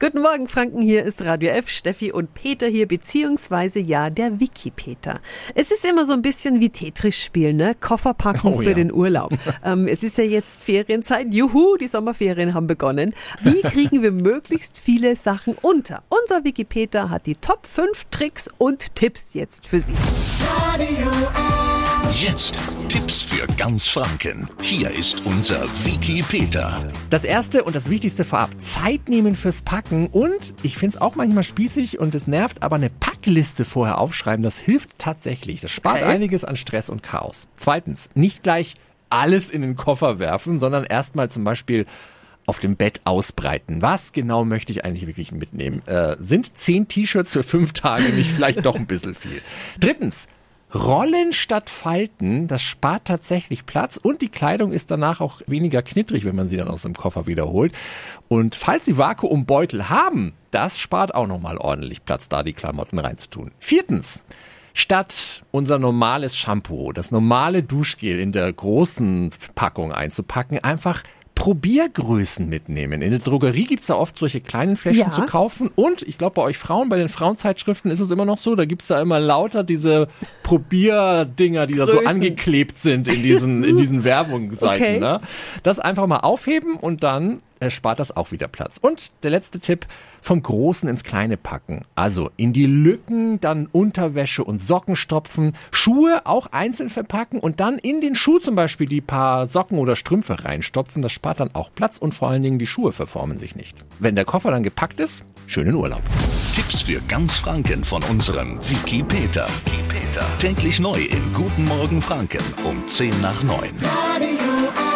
Guten Morgen, Franken. Hier ist Radio F, Steffi und Peter hier, beziehungsweise ja, der Wiki-Peter. Es ist immer so ein bisschen wie Tetris spielen, ne? Koffer packen Oh für ja. den Urlaub. ähm, es ist ja jetzt Ferienzeit. Juhu, die Sommerferien haben begonnen. Wie kriegen wir möglichst viele Sachen unter? Unser Wiki-Peter hat die Top 5 Tricks und Tipps jetzt für Sie. Jetzt Tipps für ganz Franken. Hier ist unser Wiki Peter. Das erste und das wichtigste vorab, Zeit nehmen fürs Packen und ich finde es auch manchmal spießig und es nervt, aber eine Packliste vorher aufschreiben, das hilft tatsächlich. Das spart Okay. einiges an Stress und Chaos. Zweitens, nicht gleich alles in den Koffer werfen, sondern erstmal zum Beispiel auf dem Bett ausbreiten. Was genau möchte ich eigentlich wirklich mitnehmen? Äh, sind zehn T-Shirts für fünf Tage nicht vielleicht doch ein bisschen viel? Drittens, Rollen statt Falten, das spart tatsächlich Platz und die Kleidung ist danach auch weniger knittrig, wenn man sie dann aus dem Koffer wiederholt. Und falls Sie Vakuumbeutel haben, das spart auch nochmal ordentlich Platz, da die Klamotten reinzutun. Viertens, Statt unser normales Shampoo, das normale Duschgel in der großen Packung einzupacken, einfach Probiergrößen mitnehmen. In der Drogerie gibt's da oft solche kleinen Fläschchen Ja. zu kaufen. Und ich glaube, bei euch Frauen, bei den Frauenzeitschriften ist es immer noch so, da gibt's da immer lauter diese Probierdinger, die da so Größen. angeklebt sind in diesen, in diesen Werbungsseiten. Okay. Ne? Das einfach mal aufheben und dann äh, spart das auch wieder Platz. Und der letzte Tipp, vom Großen ins Kleine packen. Also in die Lücken dann Unterwäsche und Socken stopfen, Schuhe auch einzeln verpacken und dann in den Schuh zum Beispiel die paar Socken oder Strümpfe reinstopfen. Das spart dann auch Platz und vor allen Dingen die Schuhe verformen sich nicht. Wenn der Koffer dann gepackt ist, schönen Urlaub. Tipps für ganz Franken von unserem Wiki Peter. Kilometer. Täglich neu im Guten Morgen Franken um 10 nach 9. Radio